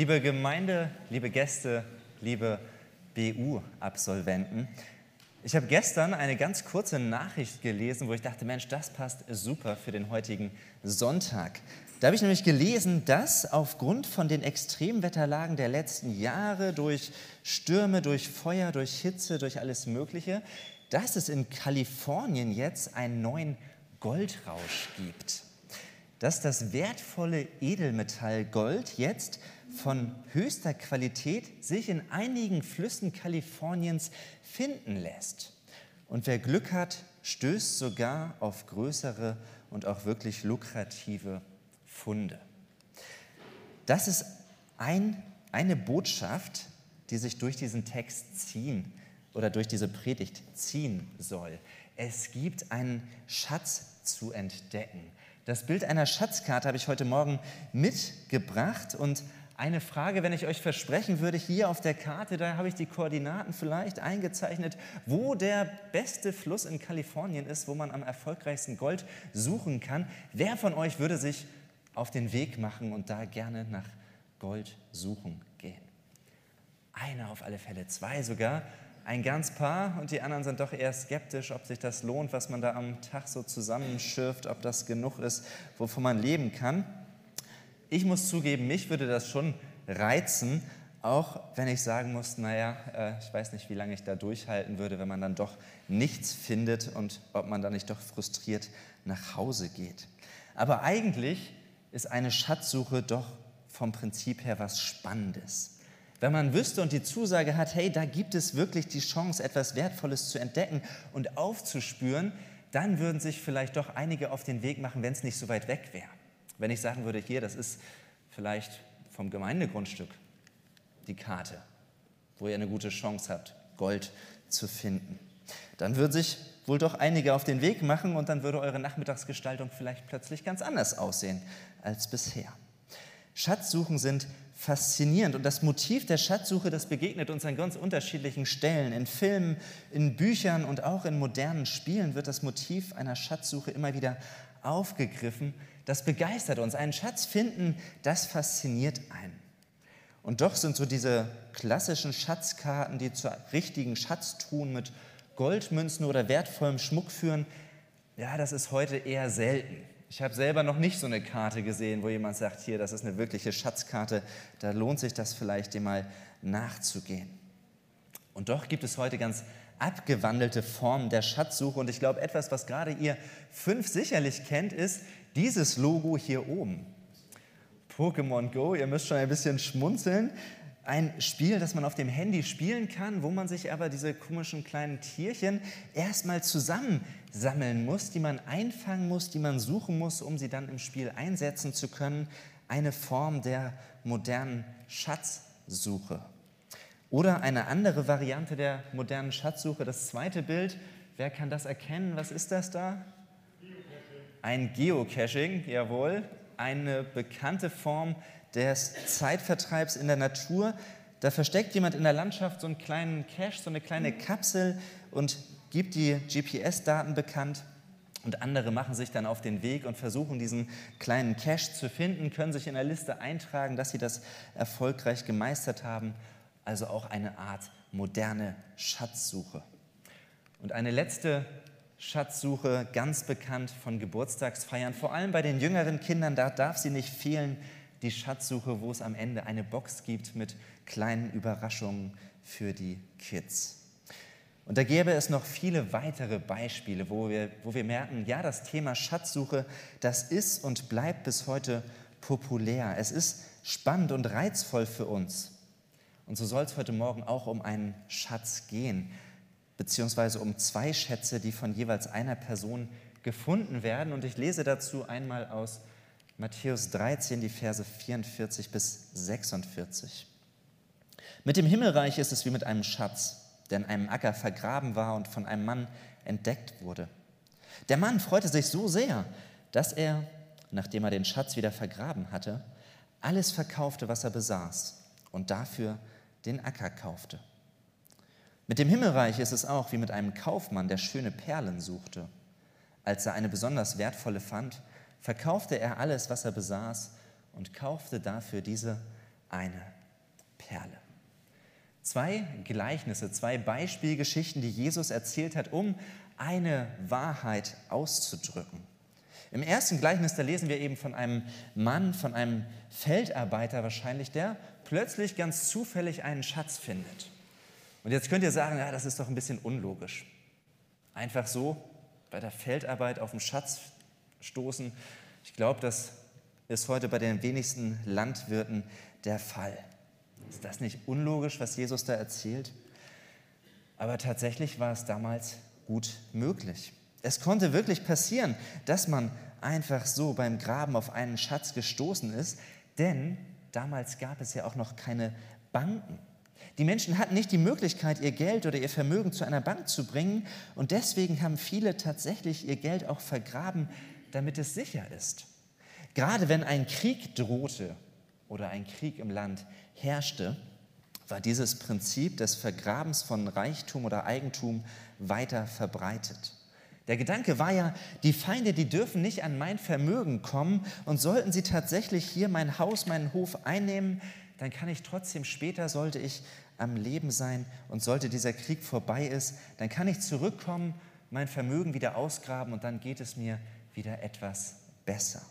liebe Gemeinde, liebe Gäste, liebe BU-Absolventen. Ich habe gestern eine ganz kurze Nachricht gelesen, wo ich dachte, Mensch, das passt super für den heutigen Sonntag. Da habe ich nämlich gelesen, dass aufgrund von den Extremwetterlagen der letzten Jahre durch Stürme, durch Feuer, durch Hitze, durch alles Mögliche, dass es in Kalifornien jetzt einen neuen Goldrausch gibt. Dass das wertvolle Edelmetall Gold jetzt von höchster Qualität sich in einigen Flüssen Kaliforniens finden lässt. Und wer Glück hat, stößt sogar auf größere und auch wirklich lukrative Funde. Das ist ein, eine Botschaft, die sich durch diesen Text ziehen oder durch diese Predigt ziehen soll. Es gibt einen Schatz zu entdecken. Das Bild einer Schatzkarte habe ich heute Morgen mitgebracht und eine Frage, wenn ich euch versprechen würde, hier auf der Karte, da habe ich die Koordinaten vielleicht eingezeichnet, wo der beste Fluss in Kalifornien ist, wo man am erfolgreichsten Gold suchen kann. Wer von euch würde sich auf den Weg machen und da gerne nach Gold suchen gehen? Einer auf alle Fälle, zwei sogar, ein ganz paar und die anderen sind doch eher skeptisch, ob sich das lohnt, was man da am Tag so zusammenschürft, ob das genug ist, wovon man leben kann. Ich muss zugeben, mich würde das schon reizen, auch wenn ich sagen muss, naja, äh, ich weiß nicht, wie lange ich da durchhalten würde, wenn man dann doch nichts findet und ob man dann nicht doch frustriert nach Hause geht. Aber eigentlich ist eine Schatzsuche doch vom Prinzip her was Spannendes. Wenn man wüsste und die Zusage hat, hey, da gibt es wirklich die Chance, etwas Wertvolles zu entdecken und aufzuspüren, dann würden sich vielleicht doch einige auf den Weg machen, wenn es nicht so weit weg wäre. Wenn ich sagen würde, hier, das ist vielleicht vom Gemeindegrundstück die Karte, wo ihr eine gute Chance habt, Gold zu finden, dann würden sich wohl doch einige auf den Weg machen und dann würde eure Nachmittagsgestaltung vielleicht plötzlich ganz anders aussehen als bisher. Schatzsuchen sind faszinierend und das Motiv der Schatzsuche, das begegnet uns an ganz unterschiedlichen Stellen. In Filmen, in Büchern und auch in modernen Spielen wird das Motiv einer Schatzsuche immer wieder aufgegriffen. Das begeistert uns. Einen Schatz finden, das fasziniert einen. Und doch sind so diese klassischen Schatzkarten, die zur richtigen Schatztruhen mit Goldmünzen oder wertvollem Schmuck führen, ja, das ist heute eher selten. Ich habe selber noch nicht so eine Karte gesehen, wo jemand sagt, hier, das ist eine wirkliche Schatzkarte, da lohnt sich das vielleicht, dem mal nachzugehen. Und doch gibt es heute ganz abgewandelte Formen der Schatzsuche. Und ich glaube, etwas, was gerade ihr fünf sicherlich kennt, ist dieses Logo hier oben. Pokémon Go, ihr müsst schon ein bisschen schmunzeln. Ein Spiel, das man auf dem Handy spielen kann, wo man sich aber diese komischen kleinen Tierchen erstmal zusammen sammeln muss, die man einfangen muss, die man suchen muss, um sie dann im Spiel einsetzen zu können. Eine Form der modernen Schatzsuche. Oder eine andere Variante der modernen Schatzsuche, das zweite Bild. Wer kann das erkennen? Was ist das da? Ein Geocaching, jawohl. Eine bekannte Form des Zeitvertreibs in der Natur. Da versteckt jemand in der Landschaft so einen kleinen Cache, so eine kleine Kapsel und gibt die GPS-Daten bekannt und andere machen sich dann auf den Weg und versuchen diesen kleinen Cache zu finden, können sich in der Liste eintragen, dass sie das erfolgreich gemeistert haben. Also auch eine Art moderne Schatzsuche. Und eine letzte Schatzsuche, ganz bekannt von Geburtstagsfeiern, vor allem bei den jüngeren Kindern, da darf sie nicht fehlen, die Schatzsuche, wo es am Ende eine Box gibt mit kleinen Überraschungen für die Kids. Und da gäbe es noch viele weitere Beispiele, wo wir, wo wir merken, ja, das Thema Schatzsuche, das ist und bleibt bis heute populär. Es ist spannend und reizvoll für uns. Und so soll es heute Morgen auch um einen Schatz gehen, beziehungsweise um zwei Schätze, die von jeweils einer Person gefunden werden. Und ich lese dazu einmal aus Matthäus 13, die Verse 44 bis 46. Mit dem Himmelreich ist es wie mit einem Schatz der in einem Acker vergraben war und von einem Mann entdeckt wurde. Der Mann freute sich so sehr, dass er, nachdem er den Schatz wieder vergraben hatte, alles verkaufte, was er besaß und dafür den Acker kaufte. Mit dem Himmelreich ist es auch wie mit einem Kaufmann, der schöne Perlen suchte. Als er eine besonders wertvolle fand, verkaufte er alles, was er besaß und kaufte dafür diese eine Perle. Zwei Gleichnisse, zwei Beispielgeschichten, die Jesus erzählt hat, um eine Wahrheit auszudrücken. Im ersten Gleichnis, da lesen wir eben von einem Mann, von einem Feldarbeiter wahrscheinlich, der plötzlich ganz zufällig einen Schatz findet. Und jetzt könnt ihr sagen, ja, das ist doch ein bisschen unlogisch. Einfach so bei der Feldarbeit auf den Schatz stoßen. Ich glaube, das ist heute bei den wenigsten Landwirten der Fall. Ist das nicht unlogisch, was Jesus da erzählt? Aber tatsächlich war es damals gut möglich. Es konnte wirklich passieren, dass man einfach so beim Graben auf einen Schatz gestoßen ist, denn damals gab es ja auch noch keine Banken. Die Menschen hatten nicht die Möglichkeit, ihr Geld oder ihr Vermögen zu einer Bank zu bringen und deswegen haben viele tatsächlich ihr Geld auch vergraben, damit es sicher ist. Gerade wenn ein Krieg drohte oder ein Krieg im Land herrschte, war dieses Prinzip des Vergrabens von Reichtum oder Eigentum weiter verbreitet. Der Gedanke war ja, die Feinde, die dürfen nicht an mein Vermögen kommen und sollten sie tatsächlich hier mein Haus, meinen Hof einnehmen, dann kann ich trotzdem später, sollte ich am Leben sein und sollte dieser Krieg vorbei ist, dann kann ich zurückkommen, mein Vermögen wieder ausgraben und dann geht es mir wieder etwas besser.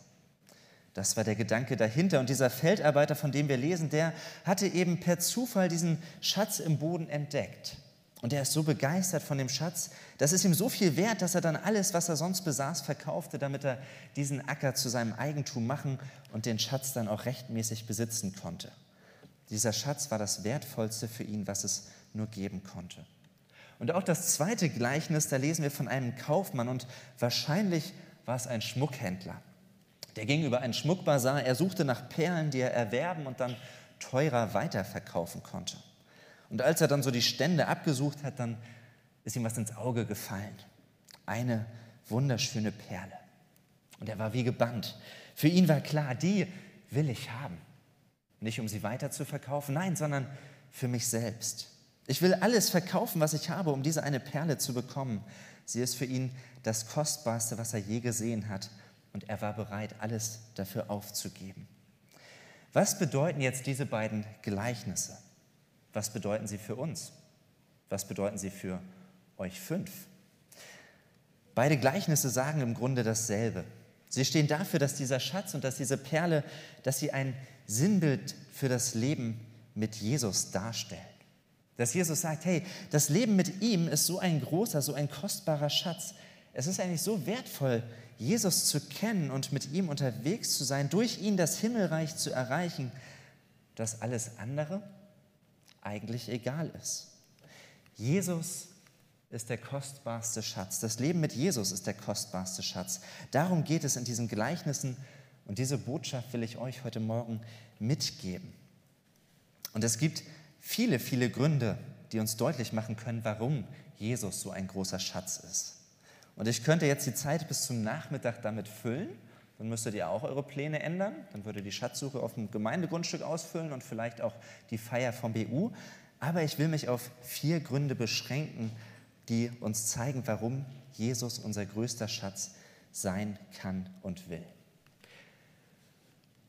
Das war der Gedanke dahinter. Und dieser Feldarbeiter, von dem wir lesen, der hatte eben per Zufall diesen Schatz im Boden entdeckt. Und er ist so begeistert von dem Schatz, das ist ihm so viel wert, dass er dann alles, was er sonst besaß, verkaufte, damit er diesen Acker zu seinem Eigentum machen und den Schatz dann auch rechtmäßig besitzen konnte. Dieser Schatz war das Wertvollste für ihn, was es nur geben konnte. Und auch das zweite Gleichnis, da lesen wir von einem Kaufmann und wahrscheinlich war es ein Schmuckhändler. Der ging über einen Schmuckbazar, er suchte nach Perlen, die er erwerben und dann teurer weiterverkaufen konnte. Und als er dann so die Stände abgesucht hat, dann ist ihm was ins Auge gefallen. Eine wunderschöne Perle. Und er war wie gebannt. Für ihn war klar, die will ich haben. Nicht um sie weiter zu verkaufen, nein, sondern für mich selbst. Ich will alles verkaufen, was ich habe, um diese eine Perle zu bekommen. Sie ist für ihn das Kostbarste, was er je gesehen hat. Und er war bereit, alles dafür aufzugeben. Was bedeuten jetzt diese beiden Gleichnisse? Was bedeuten sie für uns? Was bedeuten sie für euch fünf? Beide Gleichnisse sagen im Grunde dasselbe. Sie stehen dafür, dass dieser Schatz und dass diese Perle, dass sie ein Sinnbild für das Leben mit Jesus darstellen. Dass Jesus sagt, hey, das Leben mit ihm ist so ein großer, so ein kostbarer Schatz. Es ist eigentlich so wertvoll, Jesus zu kennen und mit ihm unterwegs zu sein, durch ihn das Himmelreich zu erreichen, dass alles andere eigentlich egal ist. Jesus ist der kostbarste Schatz. Das Leben mit Jesus ist der kostbarste Schatz. Darum geht es in diesen Gleichnissen und diese Botschaft will ich euch heute Morgen mitgeben. Und es gibt viele, viele Gründe, die uns deutlich machen können, warum Jesus so ein großer Schatz ist. Und ich könnte jetzt die Zeit bis zum Nachmittag damit füllen. Dann müsstet ihr auch eure Pläne ändern. Dann würde die Schatzsuche auf dem Gemeindegrundstück ausfüllen und vielleicht auch die Feier vom BU. Aber ich will mich auf vier Gründe beschränken, die uns zeigen, warum Jesus unser größter Schatz sein kann und will.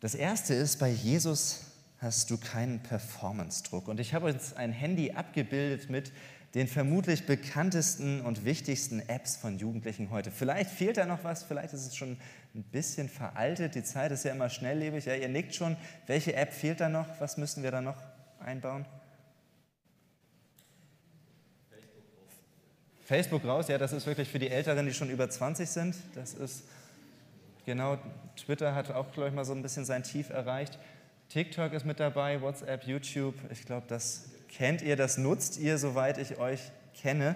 Das erste ist, bei Jesus hast du keinen Performance-Druck. Und ich habe uns ein Handy abgebildet mit den vermutlich bekanntesten und wichtigsten Apps von Jugendlichen heute. Vielleicht fehlt da noch was, vielleicht ist es schon ein bisschen veraltet. Die Zeit ist ja immer schnelllebig. Ja, ihr nickt schon. Welche App fehlt da noch? Was müssen wir da noch einbauen? Facebook raus, ja, das ist wirklich für die Älteren, die schon über 20 sind. Das ist genau, Twitter hat auch, glaube ich, mal so ein bisschen sein Tief erreicht. TikTok ist mit dabei, WhatsApp, YouTube. Ich glaube, das kennt ihr, das nutzt ihr, soweit ich euch kenne,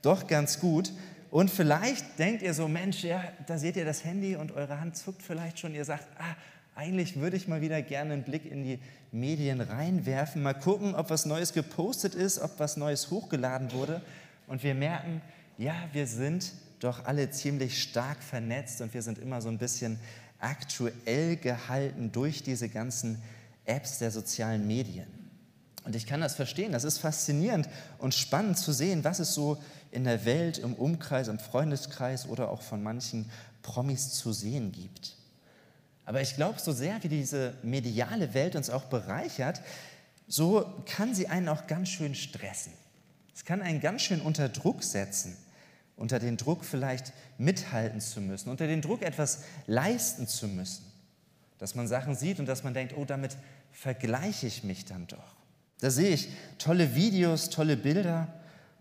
doch ganz gut. Und vielleicht denkt ihr so, Mensch, ja, da seht ihr das Handy und eure Hand zuckt vielleicht schon. Ihr sagt, ah, eigentlich würde ich mal wieder gerne einen Blick in die Medien reinwerfen, mal gucken, ob was Neues gepostet ist, ob was Neues hochgeladen wurde. Und wir merken, ja, wir sind doch alle ziemlich stark vernetzt und wir sind immer so ein bisschen aktuell gehalten durch diese ganzen Apps der sozialen Medien. Und ich kann das verstehen. Das ist faszinierend und spannend zu sehen, was es so in der Welt, im Umkreis, im Freundeskreis oder auch von manchen Promis zu sehen gibt. Aber ich glaube, so sehr wie diese mediale Welt uns auch bereichert, so kann sie einen auch ganz schön stressen. Es kann einen ganz schön unter Druck setzen, unter den Druck vielleicht mithalten zu müssen, unter den Druck etwas leisten zu müssen. Dass man Sachen sieht und dass man denkt, oh, damit vergleiche ich mich dann doch. Da sehe ich tolle Videos, tolle Bilder,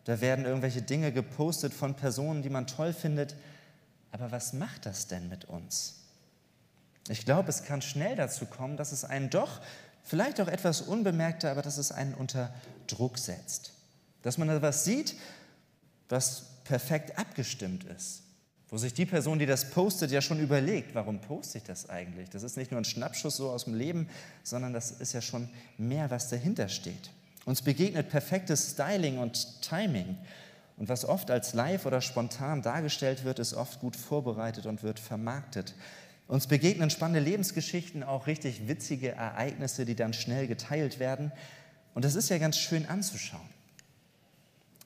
da werden irgendwelche Dinge gepostet von Personen, die man toll findet. Aber was macht das denn mit uns? Ich glaube, es kann schnell dazu kommen, dass es einen doch, vielleicht auch etwas unbemerkter, aber dass es einen unter Druck setzt. Dass man etwas sieht, was perfekt abgestimmt ist. Wo sich die Person, die das postet, ja schon überlegt, warum poste ich das eigentlich? Das ist nicht nur ein Schnappschuss so aus dem Leben, sondern das ist ja schon mehr, was dahinter steht. Uns begegnet perfektes Styling und Timing. Und was oft als live oder spontan dargestellt wird, ist oft gut vorbereitet und wird vermarktet. Uns begegnen spannende Lebensgeschichten, auch richtig witzige Ereignisse, die dann schnell geteilt werden. Und das ist ja ganz schön anzuschauen.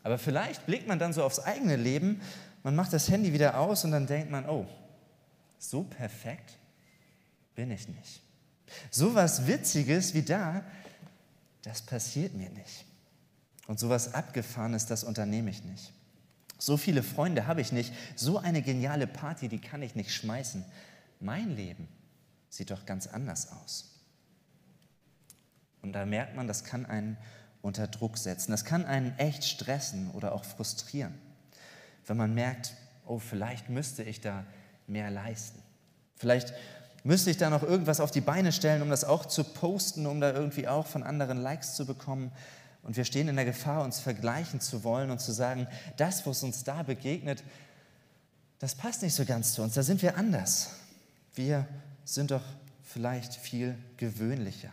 Aber vielleicht blickt man dann so aufs eigene Leben, man macht das Handy wieder aus und dann denkt man, oh, so perfekt bin ich nicht. So was Witziges wie da, das passiert mir nicht. Und so was Abgefahrenes, das unternehme ich nicht. So viele Freunde habe ich nicht. So eine geniale Party, die kann ich nicht schmeißen. Mein Leben sieht doch ganz anders aus. Und da merkt man, das kann einen unter Druck setzen. Das kann einen echt stressen oder auch frustrieren. Wenn man merkt, oh, vielleicht müsste ich da mehr leisten. Vielleicht müsste ich da noch irgendwas auf die Beine stellen, um das auch zu posten, um da irgendwie auch von anderen Likes zu bekommen. Und wir stehen in der Gefahr, uns vergleichen zu wollen und zu sagen, das, was uns da begegnet, das passt nicht so ganz zu uns, da sind wir anders. Wir sind doch vielleicht viel gewöhnlicher.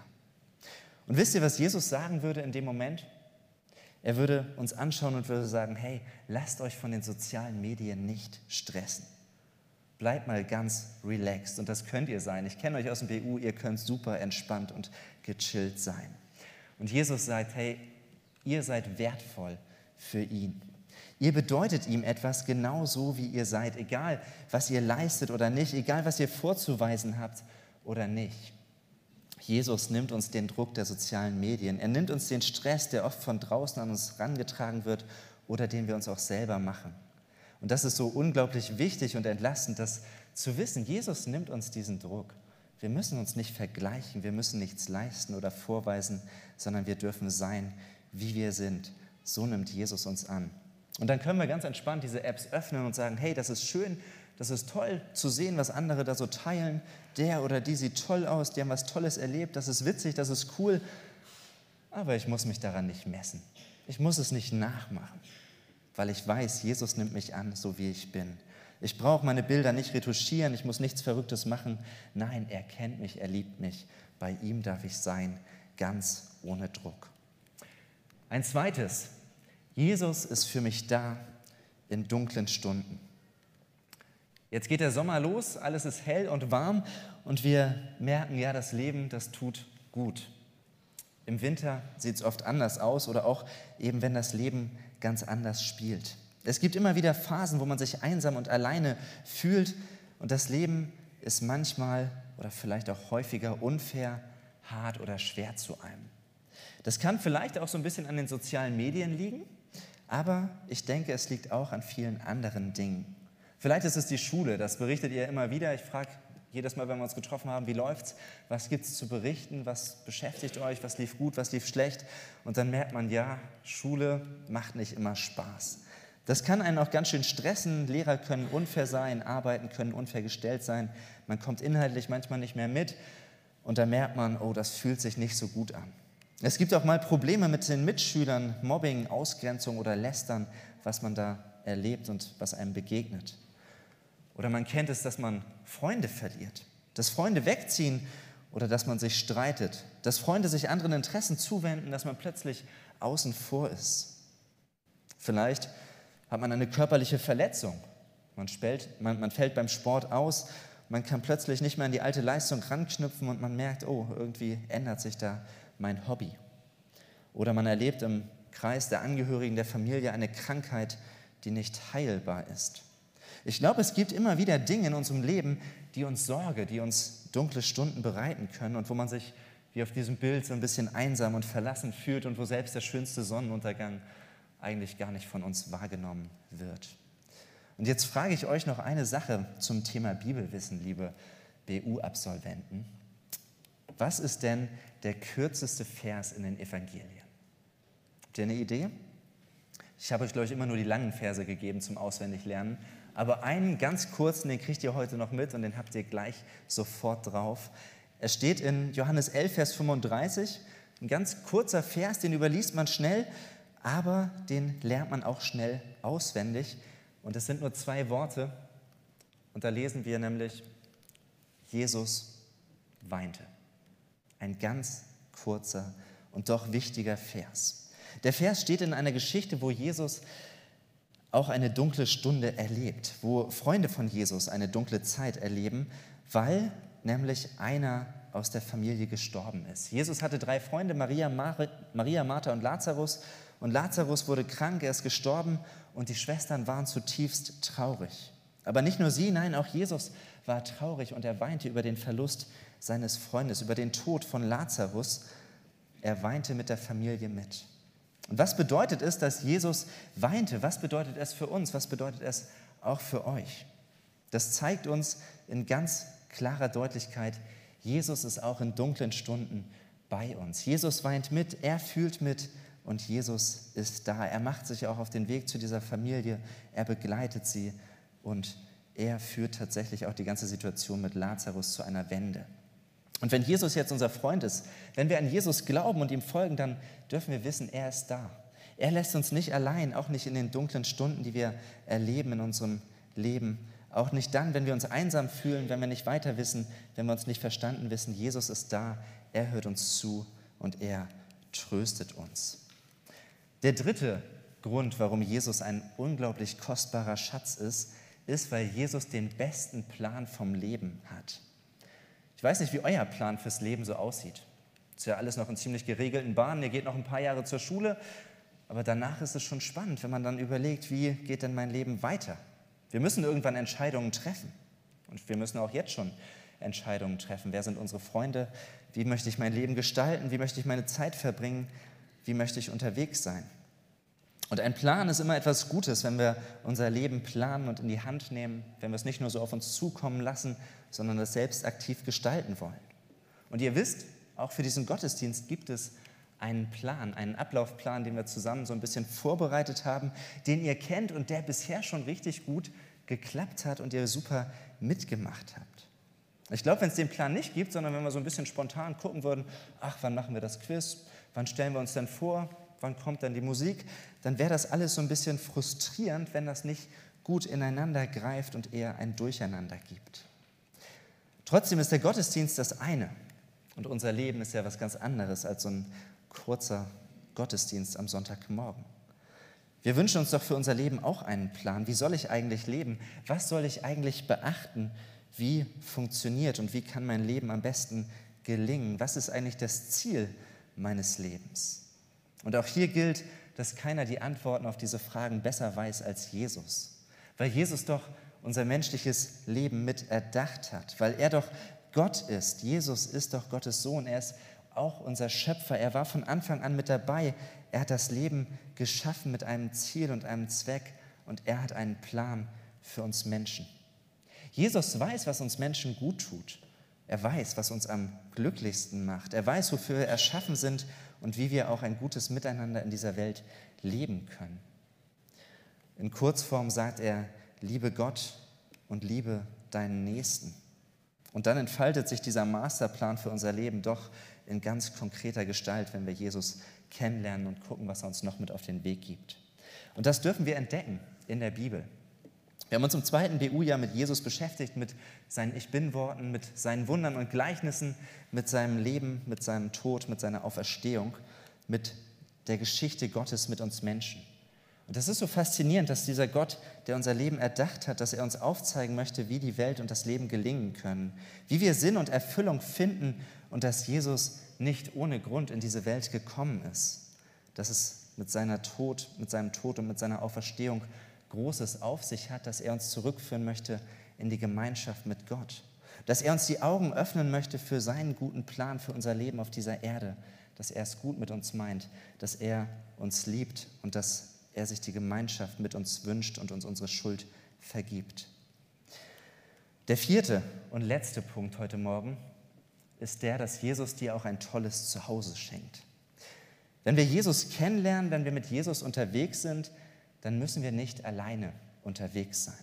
Und wisst ihr, was Jesus sagen würde in dem Moment? Er würde uns anschauen und würde sagen, hey, lasst euch von den sozialen Medien nicht stressen. Bleibt mal ganz relaxed und das könnt ihr sein. Ich kenne euch aus dem BU, ihr könnt super entspannt und gechillt sein. Und Jesus sagt, hey, ihr seid wertvoll für ihn. Ihr bedeutet ihm etwas genauso, wie ihr seid, egal was ihr leistet oder nicht, egal was ihr vorzuweisen habt oder nicht. Jesus nimmt uns den Druck der sozialen Medien. Er nimmt uns den Stress, der oft von draußen an uns herangetragen wird oder den wir uns auch selber machen. Und das ist so unglaublich wichtig und entlastend, das zu wissen. Jesus nimmt uns diesen Druck. Wir müssen uns nicht vergleichen, wir müssen nichts leisten oder vorweisen, sondern wir dürfen sein, wie wir sind. So nimmt Jesus uns an. Und dann können wir ganz entspannt diese Apps öffnen und sagen, hey, das ist schön, das ist toll zu sehen, was andere da so teilen. Der oder die sieht toll aus, die haben was Tolles erlebt, das ist witzig, das ist cool. Aber ich muss mich daran nicht messen. Ich muss es nicht nachmachen, weil ich weiß, Jesus nimmt mich an, so wie ich bin. Ich brauche meine Bilder nicht retuschieren, ich muss nichts Verrücktes machen. Nein, er kennt mich, er liebt mich. Bei ihm darf ich sein, ganz ohne Druck. Ein zweites, Jesus ist für mich da in dunklen Stunden. Jetzt geht der Sommer los, alles ist hell und warm und wir merken, ja, das Leben, das tut gut. Im Winter sieht es oft anders aus oder auch eben, wenn das Leben ganz anders spielt. Es gibt immer wieder Phasen, wo man sich einsam und alleine fühlt und das Leben ist manchmal oder vielleicht auch häufiger unfair, hart oder schwer zu einem. Das kann vielleicht auch so ein bisschen an den sozialen Medien liegen, aber ich denke, es liegt auch an vielen anderen Dingen. Vielleicht ist es die Schule, das berichtet ihr immer wieder. Ich frage jedes Mal, wenn wir uns getroffen haben, wie läuft's? Was gibt es zu berichten? Was beschäftigt euch? Was lief gut? Was lief schlecht? Und dann merkt man, ja, Schule macht nicht immer Spaß. Das kann einen auch ganz schön stressen. Lehrer können unfair sein, Arbeiten können unfair gestellt sein. Man kommt inhaltlich manchmal nicht mehr mit. Und da merkt man, oh, das fühlt sich nicht so gut an. Es gibt auch mal Probleme mit den Mitschülern, Mobbing, Ausgrenzung oder Lästern, was man da erlebt und was einem begegnet. Oder man kennt es, dass man Freunde verliert, dass Freunde wegziehen oder dass man sich streitet, dass Freunde sich anderen Interessen zuwenden, dass man plötzlich außen vor ist. Vielleicht hat man eine körperliche Verletzung. Man, spellt, man, man fällt beim Sport aus, man kann plötzlich nicht mehr an die alte Leistung ranknüpfen und man merkt, oh, irgendwie ändert sich da mein Hobby. Oder man erlebt im Kreis der Angehörigen der Familie eine Krankheit, die nicht heilbar ist. Ich glaube, es gibt immer wieder Dinge in unserem Leben, die uns Sorge, die uns dunkle Stunden bereiten können und wo man sich wie auf diesem Bild so ein bisschen einsam und verlassen fühlt und wo selbst der schönste Sonnenuntergang eigentlich gar nicht von uns wahrgenommen wird. Und jetzt frage ich euch noch eine Sache zum Thema Bibelwissen, liebe BU-Absolventen. Was ist denn der kürzeste Vers in den Evangelien? Habt ihr eine Idee? Ich habe euch, glaube ich, immer nur die langen Verse gegeben zum Auswendiglernen. Aber einen ganz kurzen, den kriegt ihr heute noch mit und den habt ihr gleich sofort drauf. Es steht in Johannes 11, Vers 35, ein ganz kurzer Vers, den überliest man schnell, aber den lernt man auch schnell auswendig. Und es sind nur zwei Worte. Und da lesen wir nämlich, Jesus weinte. Ein ganz kurzer und doch wichtiger Vers. Der Vers steht in einer Geschichte, wo Jesus auch eine dunkle Stunde erlebt, wo Freunde von Jesus eine dunkle Zeit erleben, weil nämlich einer aus der Familie gestorben ist. Jesus hatte drei Freunde, Maria, Maria, Martha und Lazarus. Und Lazarus wurde krank, er ist gestorben und die Schwestern waren zutiefst traurig. Aber nicht nur sie, nein, auch Jesus war traurig und er weinte über den Verlust seines Freundes, über den Tod von Lazarus. Er weinte mit der Familie mit. Und was bedeutet es, dass Jesus weinte? Was bedeutet es für uns? Was bedeutet es auch für euch? Das zeigt uns in ganz klarer Deutlichkeit, Jesus ist auch in dunklen Stunden bei uns. Jesus weint mit, er fühlt mit und Jesus ist da. Er macht sich auch auf den Weg zu dieser Familie, er begleitet sie und er führt tatsächlich auch die ganze Situation mit Lazarus zu einer Wende. Und wenn Jesus jetzt unser Freund ist, wenn wir an Jesus glauben und ihm folgen, dann dürfen wir wissen, er ist da. Er lässt uns nicht allein, auch nicht in den dunklen Stunden, die wir erleben in unserem Leben, auch nicht dann, wenn wir uns einsam fühlen, wenn wir nicht weiter wissen, wenn wir uns nicht verstanden wissen. Jesus ist da, er hört uns zu und er tröstet uns. Der dritte Grund, warum Jesus ein unglaublich kostbarer Schatz ist, ist, weil Jesus den besten Plan vom Leben hat. Ich weiß nicht, wie euer Plan fürs Leben so aussieht. Ist ja alles noch in ziemlich geregelten Bahnen. Ihr geht noch ein paar Jahre zur Schule, aber danach ist es schon spannend, wenn man dann überlegt, wie geht denn mein Leben weiter? Wir müssen irgendwann Entscheidungen treffen. Und wir müssen auch jetzt schon Entscheidungen treffen. Wer sind unsere Freunde? Wie möchte ich mein Leben gestalten? Wie möchte ich meine Zeit verbringen? Wie möchte ich unterwegs sein? Und ein Plan ist immer etwas Gutes, wenn wir unser Leben planen und in die Hand nehmen, wenn wir es nicht nur so auf uns zukommen lassen, sondern es selbst aktiv gestalten wollen. Und ihr wisst, auch für diesen Gottesdienst gibt es einen Plan, einen Ablaufplan, den wir zusammen so ein bisschen vorbereitet haben, den ihr kennt und der bisher schon richtig gut geklappt hat und ihr super mitgemacht habt. Ich glaube, wenn es den Plan nicht gibt, sondern wenn wir so ein bisschen spontan gucken würden, ach, wann machen wir das Quiz, wann stellen wir uns denn vor, wann kommt dann die Musik, dann wäre das alles so ein bisschen frustrierend, wenn das nicht gut ineinander greift und eher ein Durcheinander gibt. Trotzdem ist der Gottesdienst das eine und unser Leben ist ja was ganz anderes als so ein kurzer Gottesdienst am Sonntagmorgen. Wir wünschen uns doch für unser Leben auch einen Plan. Wie soll ich eigentlich leben? Was soll ich eigentlich beachten? Wie funktioniert und wie kann mein Leben am besten gelingen? Was ist eigentlich das Ziel meines Lebens? Und auch hier gilt, dass keiner die Antworten auf diese Fragen besser weiß als Jesus, weil Jesus doch unser menschliches Leben mit erdacht hat, weil er doch Gott ist. Jesus ist doch Gottes Sohn. Er ist auch unser Schöpfer. Er war von Anfang an mit dabei. Er hat das Leben geschaffen mit einem Ziel und einem Zweck und er hat einen Plan für uns Menschen. Jesus weiß, was uns Menschen gut tut. Er weiß, was uns am glücklichsten macht. Er weiß, wofür wir erschaffen sind und wie wir auch ein gutes Miteinander in dieser Welt leben können. In Kurzform sagt er, liebe Gott und liebe deinen Nächsten. Und dann entfaltet sich dieser Masterplan für unser Leben doch in ganz konkreter Gestalt, wenn wir Jesus kennenlernen und gucken, was er uns noch mit auf den Weg gibt. Und das dürfen wir entdecken in der Bibel. Wir haben uns im zweiten BU-Jahr mit Jesus beschäftigt, mit seinen Ich Bin-Worten, mit seinen Wundern und Gleichnissen, mit seinem Leben, mit seinem Tod, mit seiner Auferstehung, mit der Geschichte Gottes mit uns Menschen. Und das ist so faszinierend, dass dieser Gott, der unser Leben erdacht hat, dass er uns aufzeigen möchte, wie die Welt und das Leben gelingen können, wie wir Sinn und Erfüllung finden und dass Jesus nicht ohne Grund in diese Welt gekommen ist, dass es mit, seiner Tod, mit seinem Tod und mit seiner Auferstehung Großes auf sich hat, dass er uns zurückführen möchte in die Gemeinschaft mit Gott. dass er uns die Augen öffnen möchte für seinen guten Plan für unser Leben auf dieser Erde, dass er es gut mit uns meint, dass er uns liebt und dass er sich die Gemeinschaft mit uns wünscht und uns unsere Schuld vergibt. Der vierte und letzte Punkt heute Morgen ist der, dass Jesus dir auch ein tolles Zuhause schenkt. Wenn wir Jesus kennenlernen, wenn wir mit Jesus unterwegs sind, dann müssen wir nicht alleine unterwegs sein.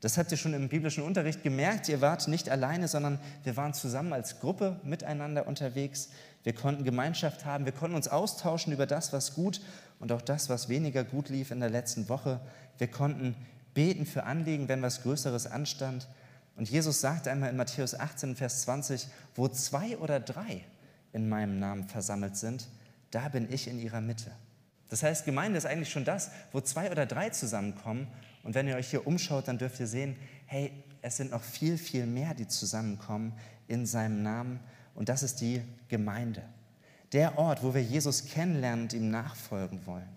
Das habt ihr schon im biblischen Unterricht gemerkt. Ihr wart nicht alleine, sondern wir waren zusammen als Gruppe miteinander unterwegs. Wir konnten Gemeinschaft haben, wir konnten uns austauschen über das, was gut und auch das, was weniger gut lief in der letzten Woche. Wir konnten beten für Anliegen, wenn was Größeres anstand. Und Jesus sagte einmal in Matthäus 18, Vers 20, wo zwei oder drei in meinem Namen versammelt sind, da bin ich in ihrer Mitte. Das heißt, Gemeinde ist eigentlich schon das, wo zwei oder drei zusammenkommen und wenn ihr euch hier umschaut, dann dürft ihr sehen, hey, es sind noch viel, viel mehr, die zusammenkommen in seinem Namen. Und das ist die Gemeinde. Der Ort, wo wir Jesus kennenlernen und ihm nachfolgen wollen.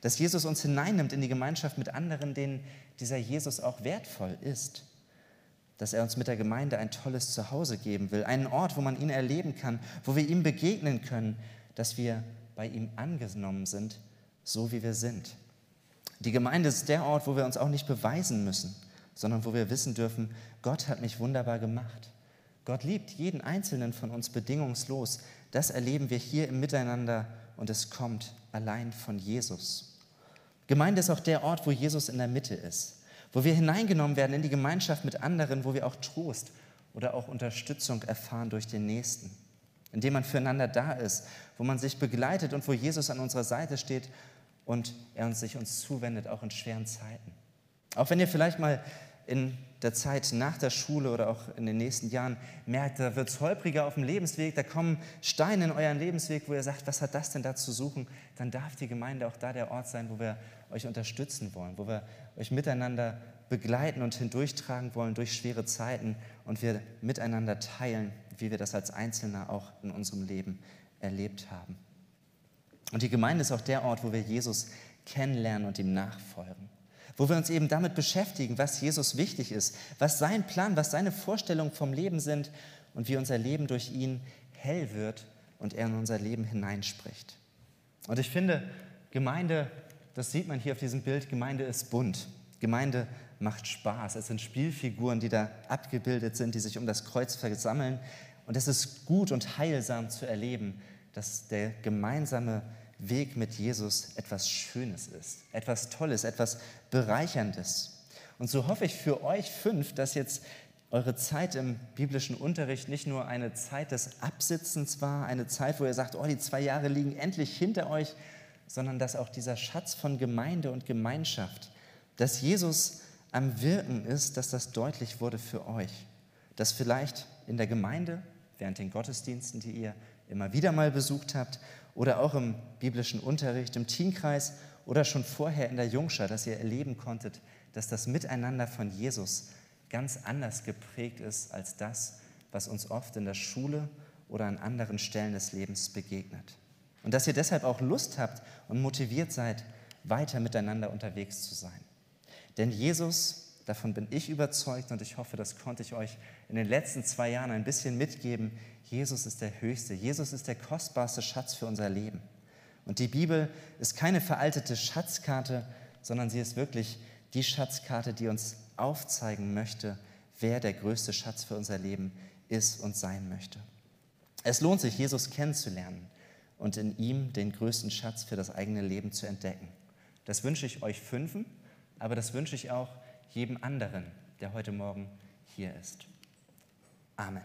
Dass Jesus uns hineinnimmt in die Gemeinschaft mit anderen, denen dieser Jesus auch wertvoll ist. Dass er uns mit der Gemeinde ein tolles Zuhause geben will. Einen Ort, wo man ihn erleben kann, wo wir ihm begegnen können. Dass wir bei ihm angenommen sind, so wie wir sind. Die Gemeinde ist der Ort, wo wir uns auch nicht beweisen müssen, sondern wo wir wissen dürfen, Gott hat mich wunderbar gemacht. Gott liebt jeden einzelnen von uns bedingungslos. Das erleben wir hier im Miteinander und es kommt allein von Jesus. Gemeinde ist auch der Ort, wo Jesus in der Mitte ist, wo wir hineingenommen werden in die Gemeinschaft mit anderen, wo wir auch Trost oder auch Unterstützung erfahren durch den Nächsten, indem man füreinander da ist, wo man sich begleitet und wo Jesus an unserer Seite steht und er uns sich uns zuwendet, auch in schweren Zeiten. Auch wenn ihr vielleicht mal in der Zeit nach der Schule oder auch in den nächsten Jahren merkt, da wird es holpriger auf dem Lebensweg, da kommen Steine in euren Lebensweg, wo ihr sagt, was hat das denn da zu suchen, dann darf die Gemeinde auch da der Ort sein, wo wir euch unterstützen wollen, wo wir euch miteinander begleiten und hindurchtragen wollen durch schwere Zeiten und wir miteinander teilen, wie wir das als Einzelner auch in unserem Leben erlebt haben. Und die Gemeinde ist auch der Ort, wo wir Jesus kennenlernen und ihm nachfolgen. Wo wir uns eben damit beschäftigen, was Jesus wichtig ist, was sein Plan, was seine Vorstellungen vom Leben sind und wie unser Leben durch ihn hell wird und er in unser Leben hineinspricht. Und ich finde, Gemeinde, das sieht man hier auf diesem Bild, Gemeinde ist bunt. Gemeinde macht Spaß. Es sind Spielfiguren, die da abgebildet sind, die sich um das Kreuz versammeln. Und es ist gut und heilsam zu erleben, dass der gemeinsame Weg mit Jesus etwas Schönes ist, etwas Tolles, etwas Bereicherndes. Und so hoffe ich für euch fünf, dass jetzt eure Zeit im biblischen Unterricht nicht nur eine Zeit des Absitzens war, eine Zeit, wo ihr sagt, oh, die zwei Jahre liegen endlich hinter euch, sondern dass auch dieser Schatz von Gemeinde und Gemeinschaft, dass Jesus am Wirken ist, dass das deutlich wurde für euch. Dass vielleicht in der Gemeinde, während den Gottesdiensten, die ihr immer wieder mal besucht habt oder auch im biblischen Unterricht, im Teamkreis oder schon vorher in der Jungschar, dass ihr erleben konntet, dass das Miteinander von Jesus ganz anders geprägt ist als das, was uns oft in der Schule oder an anderen Stellen des Lebens begegnet. Und dass ihr deshalb auch Lust habt und motiviert seid, weiter miteinander unterwegs zu sein. Denn Jesus, davon bin ich überzeugt und ich hoffe, das konnte ich euch in den letzten zwei Jahren ein bisschen mitgeben, Jesus ist der Höchste. Jesus ist der kostbarste Schatz für unser Leben. Und die Bibel ist keine veraltete Schatzkarte, sondern sie ist wirklich die Schatzkarte, die uns aufzeigen möchte, wer der größte Schatz für unser Leben ist und sein möchte. Es lohnt sich, Jesus kennenzulernen und in ihm den größten Schatz für das eigene Leben zu entdecken. Das wünsche ich euch fünfen, aber das wünsche ich auch jedem anderen, der heute Morgen hier ist. Amen.